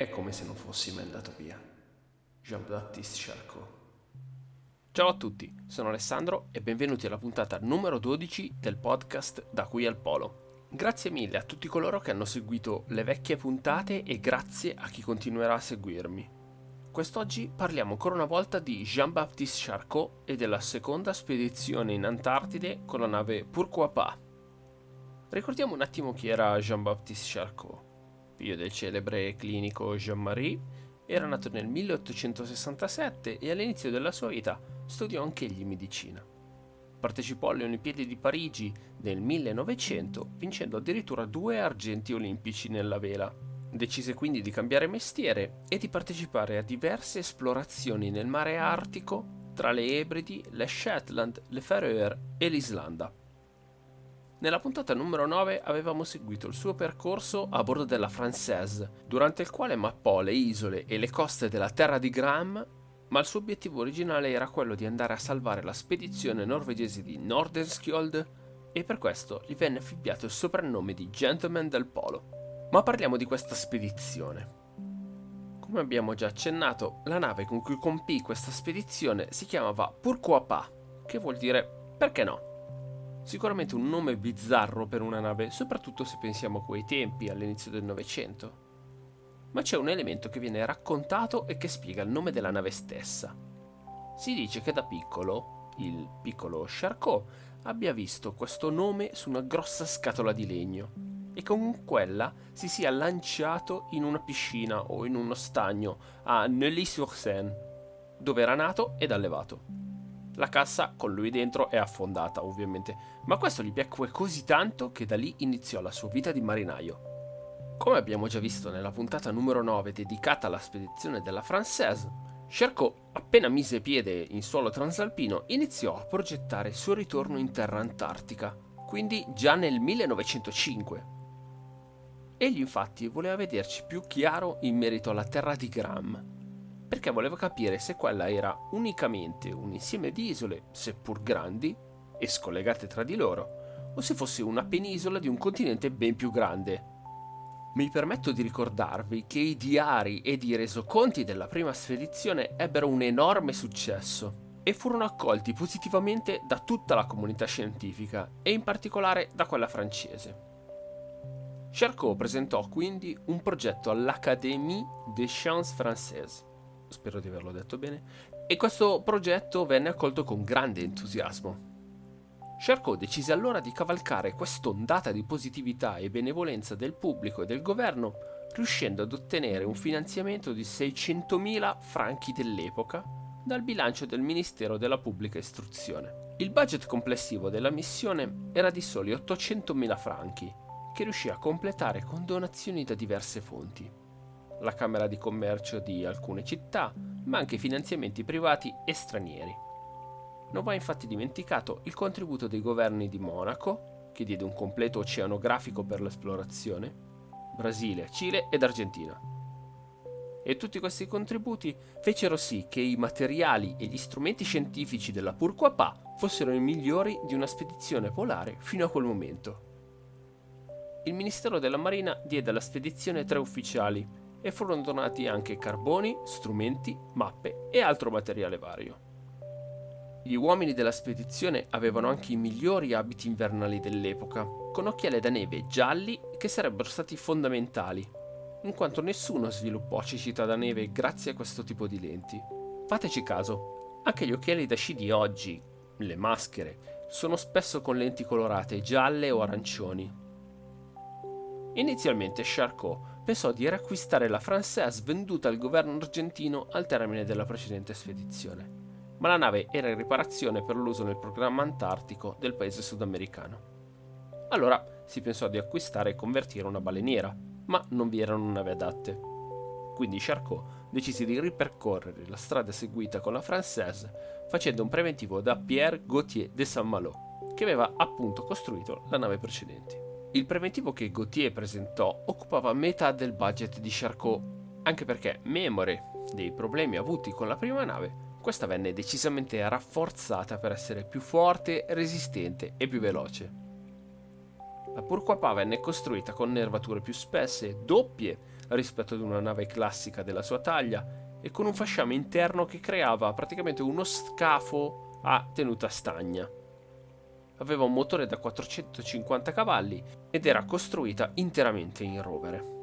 È come se non fossi mai andato via. Jean-Baptiste Charcot. Ciao a tutti, sono Alessandro e benvenuti alla puntata numero 12 del podcast Da qui al Polo. Grazie mille a tutti coloro che hanno seguito le vecchie puntate e grazie a chi continuerà a seguirmi. Quest'oggi parliamo ancora una volta di Jean-Baptiste Charcot e della seconda spedizione in Antartide con la nave Pourquoi pas. Ricordiamo un attimo chi era Jean-Baptiste Charcot figlio del celebre clinico Jean-Marie, era nato nel 1867 e all'inizio della sua vita studiò anch'egli medicina. Partecipò alle Olimpiadi di Parigi nel 1900, vincendo addirittura due argenti olimpici nella vela. Decise quindi di cambiare mestiere e di partecipare a diverse esplorazioni nel mare Artico tra le Ebridi, le Shetland, le Faroe e l'Islanda. Nella puntata numero 9 avevamo seguito il suo percorso a bordo della Française, durante il quale mappò le isole e le coste della terra di Graham, ma il suo obiettivo originale era quello di andare a salvare la spedizione norvegese di Nordenskjold e per questo gli venne affibbiato il soprannome di Gentleman del Polo. Ma parliamo di questa spedizione. Come abbiamo già accennato, la nave con cui compì questa spedizione si chiamava Pourquoi pas, che vuol dire perché no. Sicuramente un nome bizzarro per una nave, soprattutto se pensiamo a quei tempi, all'inizio del Novecento. Ma c'è un elemento che viene raccontato e che spiega il nome della nave stessa. Si dice che da piccolo, il piccolo Charcot abbia visto questo nome su una grossa scatola di legno e con quella si sia lanciato in una piscina o in uno stagno a Neuilly-sur-Seine, dove era nato ed allevato. La cassa con lui dentro è affondata, ovviamente, ma questo gli piacque così tanto che da lì iniziò la sua vita di marinaio. Come abbiamo già visto nella puntata numero 9 dedicata alla spedizione della Française, Charcot, appena mise piede in suolo transalpino, iniziò a progettare il suo ritorno in terra antartica, quindi già nel 1905. Egli infatti voleva vederci più chiaro in merito alla terra di Graham, perché voleva capire se quella era unicamente un insieme di isole, seppur grandi e scollegate tra di loro, o se fosse una penisola di un continente ben più grande. Mi permetto di ricordarvi che i diari ed i resoconti della prima spedizione ebbero un enorme successo e furono accolti positivamente da tutta la comunità scientifica e in particolare da quella francese. Charcot presentò quindi un progetto all'Académie des Sciences Françaises spero di averlo detto bene, e questo progetto venne accolto con grande entusiasmo. Charcot decise allora di cavalcare quest'ondata di positività e benevolenza del pubblico e del governo, riuscendo ad ottenere un finanziamento di 600.000 franchi dell'epoca dal bilancio del Ministero della Pubblica Istruzione. Il budget complessivo della missione era di soli 800.000 franchi, che riuscì a completare con donazioni da diverse fonti la Camera di Commercio di alcune città, ma anche finanziamenti privati e stranieri. Non va infatti dimenticato il contributo dei governi di Monaco, che diede un completo oceanografico per l'esplorazione, Brasile, Cile ed Argentina. E tutti questi contributi fecero sì che i materiali e gli strumenti scientifici della Pourquoi pas fossero i migliori di una spedizione polare fino a quel momento. Il Ministero della Marina diede alla spedizione tre ufficiali e furono donati anche carboni, strumenti, mappe e altro materiale vario. Gli uomini della spedizione avevano anche i migliori abiti invernali dell'epoca, con occhiali da neve gialli che sarebbero stati fondamentali, in quanto nessuno sviluppò cecità da neve grazie a questo tipo di lenti. Fateci caso, anche gli occhiali da sci di oggi, le maschere, sono spesso con lenti colorate gialle o arancioni. Inizialmente Charcot pensò di riacquistare la Française venduta al governo argentino al termine della precedente spedizione, ma la nave era in riparazione per l'uso nel programma antartico del paese sudamericano. Allora si pensò di acquistare e convertire una baleniera, ma non vi erano navi adatte. Quindi Charcot decise di ripercorrere la strada seguita con la Française facendo un preventivo da Pierre Gauthier de Saint-Malo, che aveva appunto costruito la nave precedente. Il preventivo che Gauthier presentò occupava metà del budget di Charcot, anche perché, memore dei problemi avuti con la prima nave, questa venne decisamente rafforzata per essere più forte, resistente e più veloce. La Purquapà venne costruita con nervature più spesse, doppie rispetto ad una nave classica della sua taglia, e con un fasciame interno che creava praticamente uno scafo a tenuta stagna. Aveva un motore da 450 cavalli ed era costruita interamente in rovere.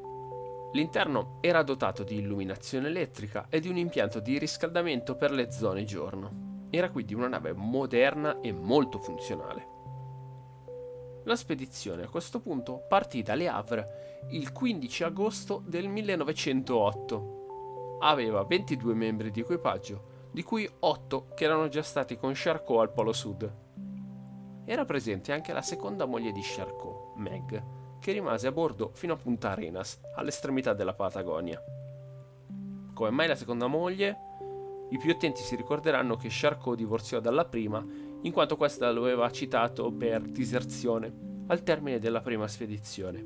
L'interno era dotato di illuminazione elettrica e di un impianto di riscaldamento per le zone giorno. Era quindi una nave moderna e molto funzionale. La spedizione a questo punto partì da Le Havre il 15 agosto del 1908. Aveva 22 membri di equipaggio, di cui 8 che erano già stati con Charcot al Polo Sud. Era presente anche la seconda moglie di Charcot, Meg, che rimase a bordo fino a Punta Arenas, all'estremità della Patagonia. Come mai la seconda moglie? I più attenti si ricorderanno che Charcot divorziò dalla prima, in quanto questa lo aveva citato per diserzione al termine della prima spedizione.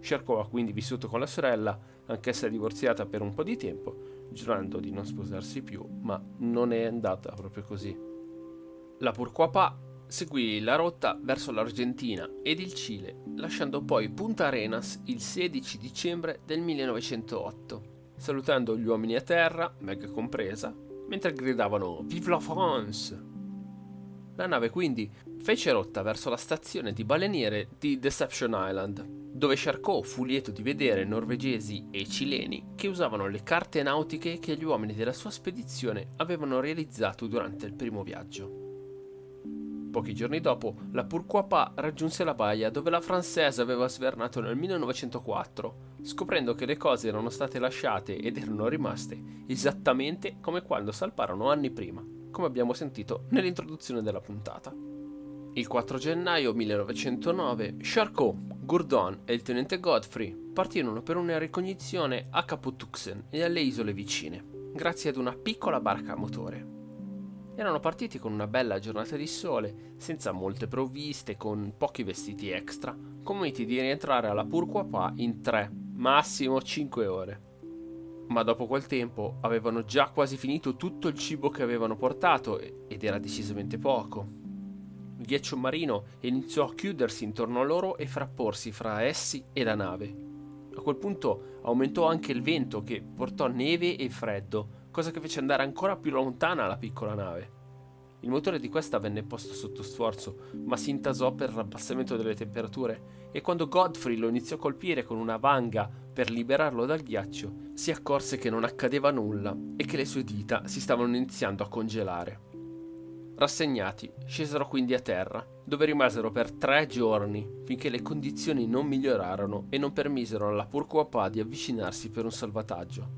Charcot ha quindi vissuto con la sorella, anch'essa divorziata per un po' di tempo, giurando di non sposarsi più, ma non è andata proprio così. La Purquapà seguì la rotta verso l'Argentina ed il Cile, lasciando poi Punta Arenas il 16 dicembre del 1908, salutando gli uomini a terra, Meg compresa, mentre gridavano Vive la France! La nave quindi fece rotta verso la stazione di baleniere di Deception Island, dove Charcot fu lieto di vedere norvegesi e cileni che usavano le carte nautiche che gli uomini della sua spedizione avevano realizzato durante il primo viaggio. Pochi giorni dopo, la Pourquoi raggiunse la baia dove la Française aveva svernato nel 1904, scoprendo che le cose erano state lasciate ed erano rimaste esattamente come quando salparono anni prima, come abbiamo sentito nell'introduzione della puntata. Il 4 gennaio 1909, Charcot, Gourdon e il tenente Godfrey partirono per una ricognizione a Capo Tuxen e alle isole vicine, grazie ad una piccola barca a motore. Erano partiti con una bella giornata di sole, senza molte provviste, con pochi vestiti extra, convinti di rientrare alla Purquapà in tre, massimo cinque ore. Ma dopo quel tempo avevano già quasi finito tutto il cibo che avevano portato ed era decisamente poco. Il ghiaccio marino iniziò a chiudersi intorno a loro e frapporsi fra essi e la nave. A quel punto aumentò anche il vento che portò neve e freddo, cosa che fece andare ancora più lontana la piccola nave. Il motore di questa venne posto sotto sforzo, ma si intasò per l'abbassamento delle temperature e quando Godfrey lo iniziò a colpire con una vanga per liberarlo dal ghiaccio, si accorse che non accadeva nulla e che le sue dita si stavano iniziando a congelare. Rassegnati, scesero quindi a terra, dove rimasero per tre giorni, finché le condizioni non migliorarono e non permisero alla Purquapà di avvicinarsi per un salvataggio.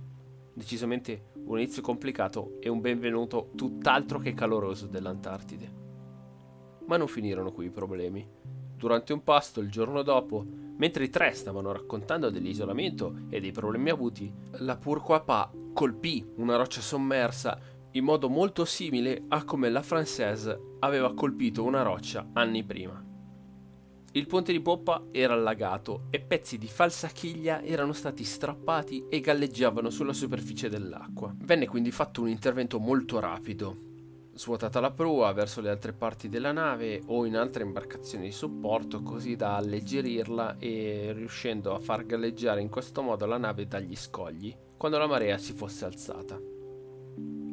Decisamente un inizio complicato e un benvenuto tutt'altro che caloroso dell'Antartide. Ma non finirono qui i problemi. Durante un pasto il giorno dopo, mentre i tre stavano raccontando dell'isolamento e dei problemi avuti, la Purquapà colpì una roccia sommersa in modo molto simile a come la Française aveva colpito una roccia anni prima. Il ponte di poppa era allagato e pezzi di falsachiglia erano stati strappati e galleggiavano sulla superficie dell'acqua. Venne quindi fatto un intervento molto rapido. Svuotata la prua verso le altre parti della nave o in altre imbarcazioni di supporto così da alleggerirla e riuscendo a far galleggiare in questo modo la nave dagli scogli quando la marea si fosse alzata.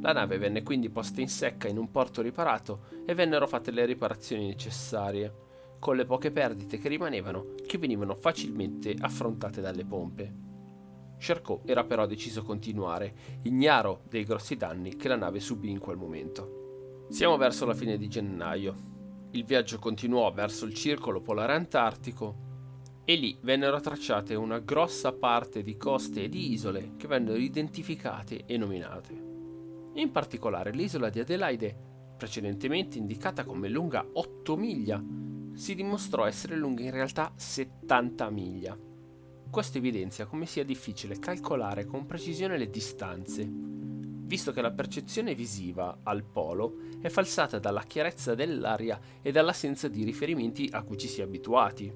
La nave venne quindi posta in secca in un porto riparato e vennero fatte le riparazioni necessarie con le poche perdite che rimanevano che venivano facilmente affrontate dalle pompe. Charcot era però deciso a continuare, ignaro dei grossi danni che la nave subì in quel momento. Siamo verso la fine di gennaio. Il viaggio continuò verso il circolo polare antartico e lì vennero tracciate una grossa parte di coste e di isole che vennero identificate e nominate. In particolare l'isola di Adelaide, precedentemente indicata come lunga 8 miglia, si dimostrò essere lunga in realtà 70 miglia. Questo evidenzia come sia difficile calcolare con precisione le distanze, visto che la percezione visiva al polo è falsata dalla chiarezza dell'aria e dall'assenza di riferimenti a cui ci si è abituati.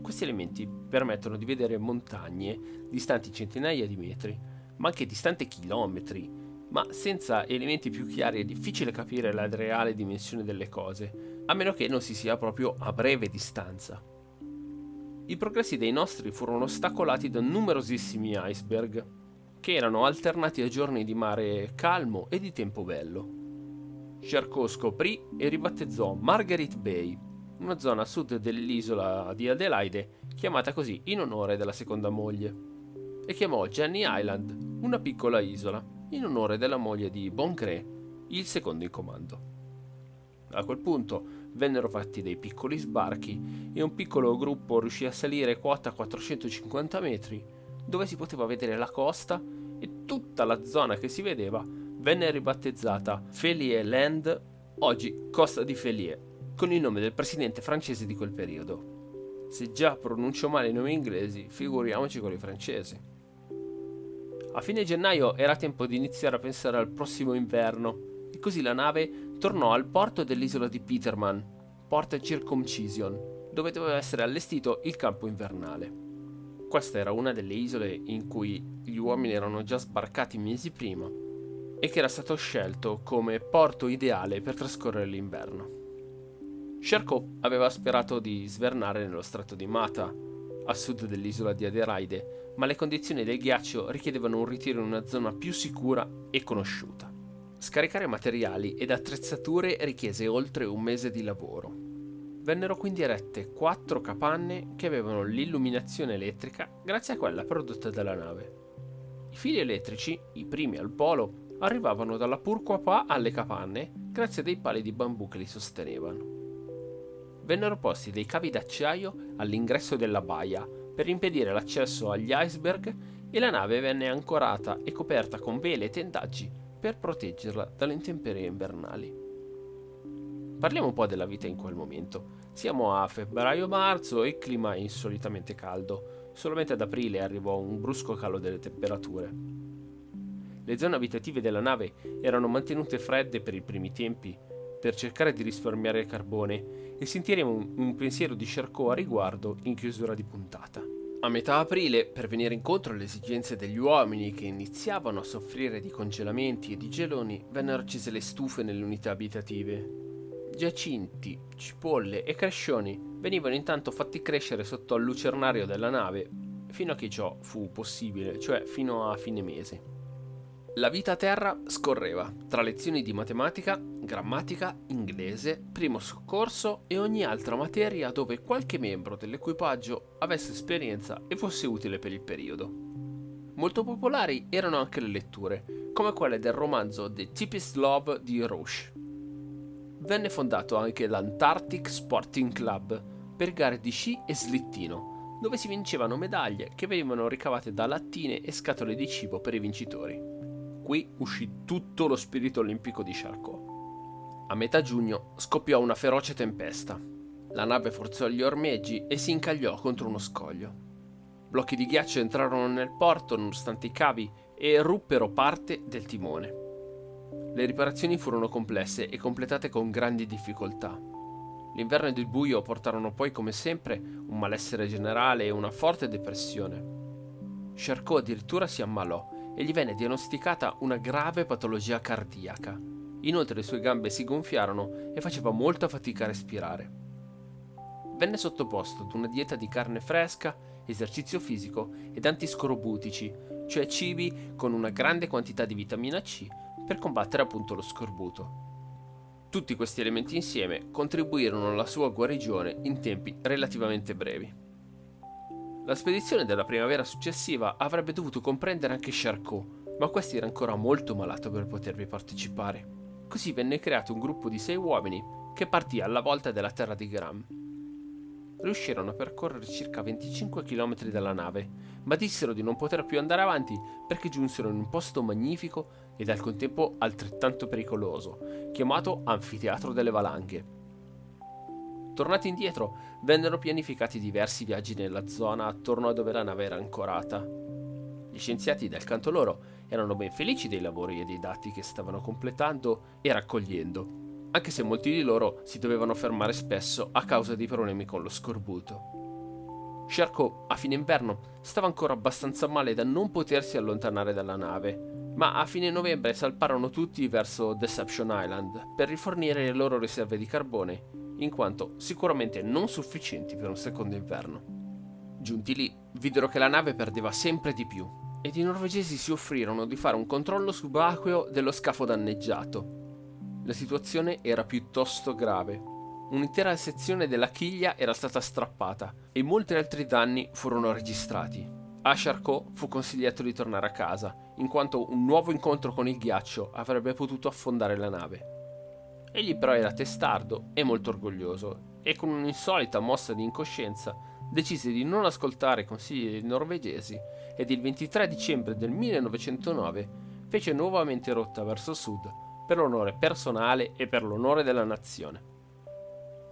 Questi elementi permettono di vedere montagne distanti centinaia di metri, ma anche distanti chilometri, ma senza elementi più chiari è difficile capire la reale dimensione delle cose, a meno che non si sia proprio a breve distanza. i progressi dei nostri furono ostacolati da numerosissimi iceberg, che erano alternati a giorni di mare calmo e di tempo bello. Charcot scoprì e ribattezzò Margaret Bay, una zona a sud dell'isola di Adelaide, chiamata così in onore della seconda moglie, e chiamò Jenny Island, una piccola isola, in onore della moglie di Boncré, il secondo in comando. A quel punto vennero fatti dei piccoli sbarchi e un piccolo gruppo riuscì a salire quota 450 metri, dove si poteva vedere la costa e tutta la zona che si vedeva venne ribattezzata Félier Land, oggi Costa di Félier, con il nome del presidente francese di quel periodo. Se già pronuncio male i nomi inglesi, figuriamoci quelli francesi. A fine gennaio era tempo di iniziare a pensare al prossimo inverno e così la nave tornò al porto dell'isola di Peterman, Port Circumcision, dove doveva essere allestito il campo invernale. Questa era una delle isole in cui gli uomini erano già sbarcati mesi prima e che era stato scelto come porto ideale per trascorrere l'inverno. Charcot aveva sperato di svernare nello stretto di Mata, a sud dell'isola di Adelaide, ma le condizioni del ghiaccio richiedevano un ritiro in una zona più sicura e conosciuta. Scaricare materiali ed attrezzature richiese oltre un mese di lavoro. Vennero quindi erette quattro capanne che avevano l'illuminazione elettrica grazie a quella prodotta dalla nave. I fili elettrici, i primi al polo, arrivavano dalla Purquapa alle capanne grazie a dei pali di bambù che li sostenevano. Vennero posti dei cavi d'acciaio all'ingresso della baia per impedire l'accesso agli iceberg e la nave venne ancorata e coperta con vele e tendaggi per proteggerla dalle intemperie invernali. Parliamo un po' della vita in quel momento. Siamo a febbraio-marzo e il clima è insolitamente caldo. Solamente ad aprile arrivò un brusco calo delle temperature. Le zone abitative della nave erano mantenute fredde per i primi tempi, per cercare di risparmiare il carbone, e sentiremo un, pensiero di Charcot a riguardo in chiusura di puntata. A metà aprile, per venire incontro alle esigenze degli uomini che iniziavano a soffrire di congelamenti e di geloni, vennero accese le stufe nelle unità abitative. Giacinti, cipolle e crescioni venivano intanto fatti crescere sotto al lucernario della nave, fino a che ciò fu possibile, cioè fino a fine mese. La vita a terra scorreva tra lezioni di matematica, grammatica, inglese, primo soccorso e ogni altra materia dove qualche membro dell'equipaggio avesse esperienza e fosse utile per il periodo. Molto popolari erano anche le letture, come quelle del romanzo The Cheapest Love di Roche. Venne fondato anche l'Antarctic Sporting Club per gare di sci e slittino, dove si vincevano medaglie che venivano ricavate da lattine e scatole di cibo per i vincitori. Qui uscì tutto lo spirito olimpico di Charcot. A metà giugno scoppiò una feroce tempesta. La nave forzò gli ormeggi e si incagliò contro uno scoglio. Blocchi di ghiaccio entrarono nel porto nonostante i cavi e ruppero parte del timone. Le riparazioni furono complesse e completate con grandi difficoltà. L'inverno ed il buio portarono poi, come sempre, un malessere generale e una forte depressione. Charcot addirittura si ammalò e gli venne diagnosticata una grave patologia cardiaca. Inoltre le sue gambe si gonfiarono e faceva molta fatica a respirare. Venne sottoposto ad una dieta di carne fresca, esercizio fisico ed antiscorbutici, cioè cibi con una grande quantità di vitamina C per combattere appunto lo scorbuto. Tutti questi elementi insieme contribuirono alla sua guarigione in tempi relativamente brevi. La spedizione della primavera successiva avrebbe dovuto comprendere anche Charcot, ma questi era ancora molto malato per potervi partecipare. Così venne creato un gruppo di sei uomini che partì alla volta della terra di Gram. Riuscirono a percorrere circa 25 km dalla nave, ma dissero di non poter più andare avanti perché giunsero in un posto magnifico ed al contempo altrettanto pericoloso, chiamato Anfiteatro delle Valanghe Tornati indietro, vennero pianificati diversi viaggi nella zona attorno a dove la nave era ancorata. Gli scienziati, dal canto loro, erano ben felici dei lavori e dei dati che stavano completando e raccogliendo, anche se molti di loro si dovevano fermare spesso a causa dei problemi con lo scorbuto. Charcot, a fine inverno, stava ancora abbastanza male da non potersi allontanare dalla nave, ma a fine novembre salparono tutti verso Deception Island per rifornire le loro riserve di carbone in quanto sicuramente non sufficienti per un secondo inverno. Giunti lì, videro che la nave perdeva sempre di più ed i norvegesi si offrirono di fare un controllo subacqueo dello scafo danneggiato. La situazione era piuttosto grave. Un'intera sezione della chiglia era stata strappata e molti altri danni furono registrati. A Charcot fu consigliato di tornare a casa, in quanto un nuovo incontro con il ghiaccio avrebbe potuto affondare la nave. Egli però era testardo e molto orgoglioso e con un'insolita mossa di incoscienza decise di non ascoltare i consigli dei norvegesi ed il 23 dicembre del 1909 fece nuovamente rotta verso sud per l'onore personale e per l'onore della nazione.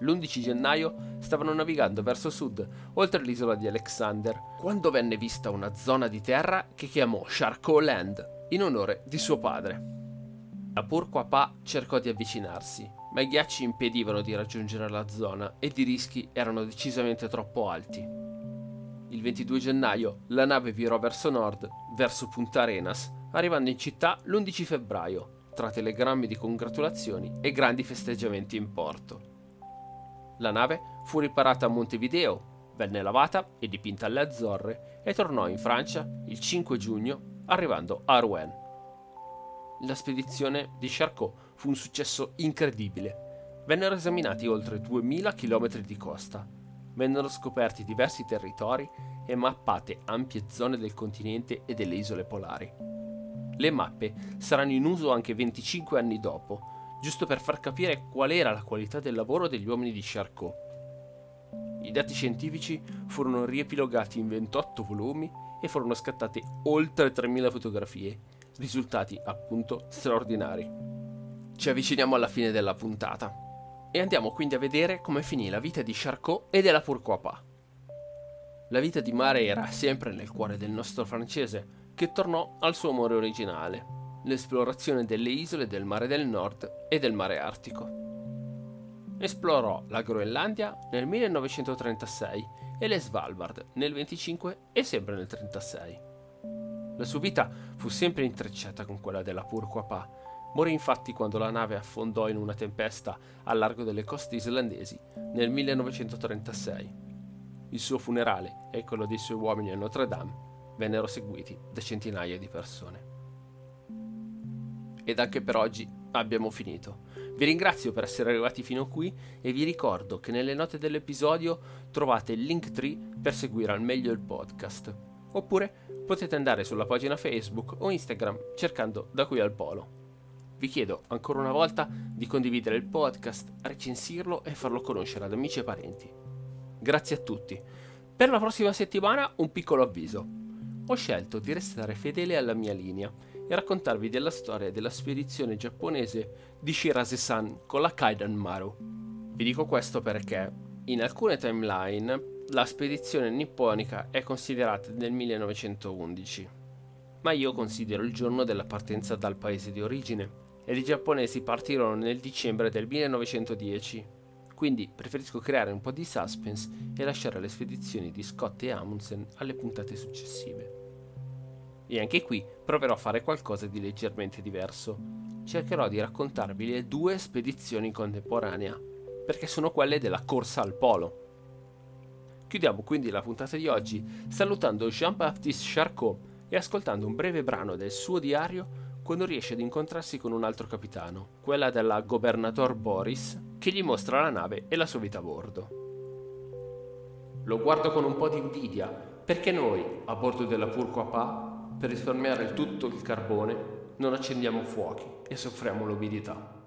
L'11 gennaio stavano navigando verso sud, oltre l'isola di Alexander, quando venne vista una zona di terra che chiamò Charcot Land, in onore di suo padre. La Purquapà cercò di avvicinarsi, ma i ghiacci impedivano di raggiungere la zona ed i rischi erano decisamente troppo alti. Il 22 gennaio la nave virò verso nord, verso Punta Arenas, arrivando in città l'11 febbraio, tra telegrammi di congratulazioni e grandi festeggiamenti in porto. La nave fu riparata a Montevideo, venne lavata e dipinta alle Azzorre e tornò in Francia il 5 giugno, arrivando a Rouen la spedizione di Charcot fu un successo incredibile. Vennero esaminati oltre 2000 km di costa, vennero scoperti diversi territori e mappate ampie zone del continente e delle isole polari. Le mappe saranno in uso anche 25 anni dopo, giusto per far capire qual era la qualità del lavoro degli uomini di Charcot. I dati scientifici furono riepilogati in 28 volumi e furono scattate oltre 3000 fotografie risultati appunto straordinari. Ci avviciniamo alla fine della puntata e andiamo quindi a vedere come finì la vita di Charcot e della Pourquoi La vita di mare era sempre nel cuore del nostro francese, che tornò al suo amore originale, l'esplorazione delle isole del mare del nord e del mare artico. Esplorò la Groenlandia nel 1936 e le Svalbard nel 25 e sempre nel 36. La sua vita fu sempre intrecciata con quella della Purquapà. Morì infatti quando la nave affondò in una tempesta al largo delle coste islandesi nel 1936. Il suo funerale e quello dei suoi uomini a Notre Dame vennero seguiti da centinaia di persone. Ed anche per oggi abbiamo finito. Vi ringrazio per essere arrivati fino qui e vi ricordo che nelle note dell'episodio trovate il link tree per seguire al meglio il podcast. Oppure potete andare sulla pagina Facebook o Instagram cercando da qui al polo. Vi chiedo ancora una volta di condividere il podcast, recensirlo e farlo conoscere ad amici e parenti. Grazie a tutti. Per la prossima settimana un piccolo avviso. Ho scelto di restare fedele alla mia linea e raccontarvi della storia della spedizione giapponese di Shirase-san con la Kaidan Maru. Vi dico questo perché in alcune timeline la spedizione nipponica è considerata del 1911, ma io considero il giorno della partenza dal paese di origine ed i giapponesi partirono nel dicembre del 1910. Quindi preferisco creare un po' di suspense e lasciare le spedizioni di Scott e Amundsen alle puntate successive. E anche qui proverò a fare qualcosa di leggermente diverso. Cercherò di raccontarvi le due spedizioni in contemporanea, perché sono quelle della corsa al polo Chiudiamo quindi la puntata di oggi salutando Jean-Baptiste Charcot e ascoltando un breve brano del suo diario quando riesce ad incontrarsi con un altro capitano, quella della Gobernator Boris, che gli mostra la nave e la sua vita a bordo. Lo guardo con un po' di invidia, perché noi, a bordo della Purquapà, per risparmiare tutto il carbone, non accendiamo fuochi e soffriamo l'umidità.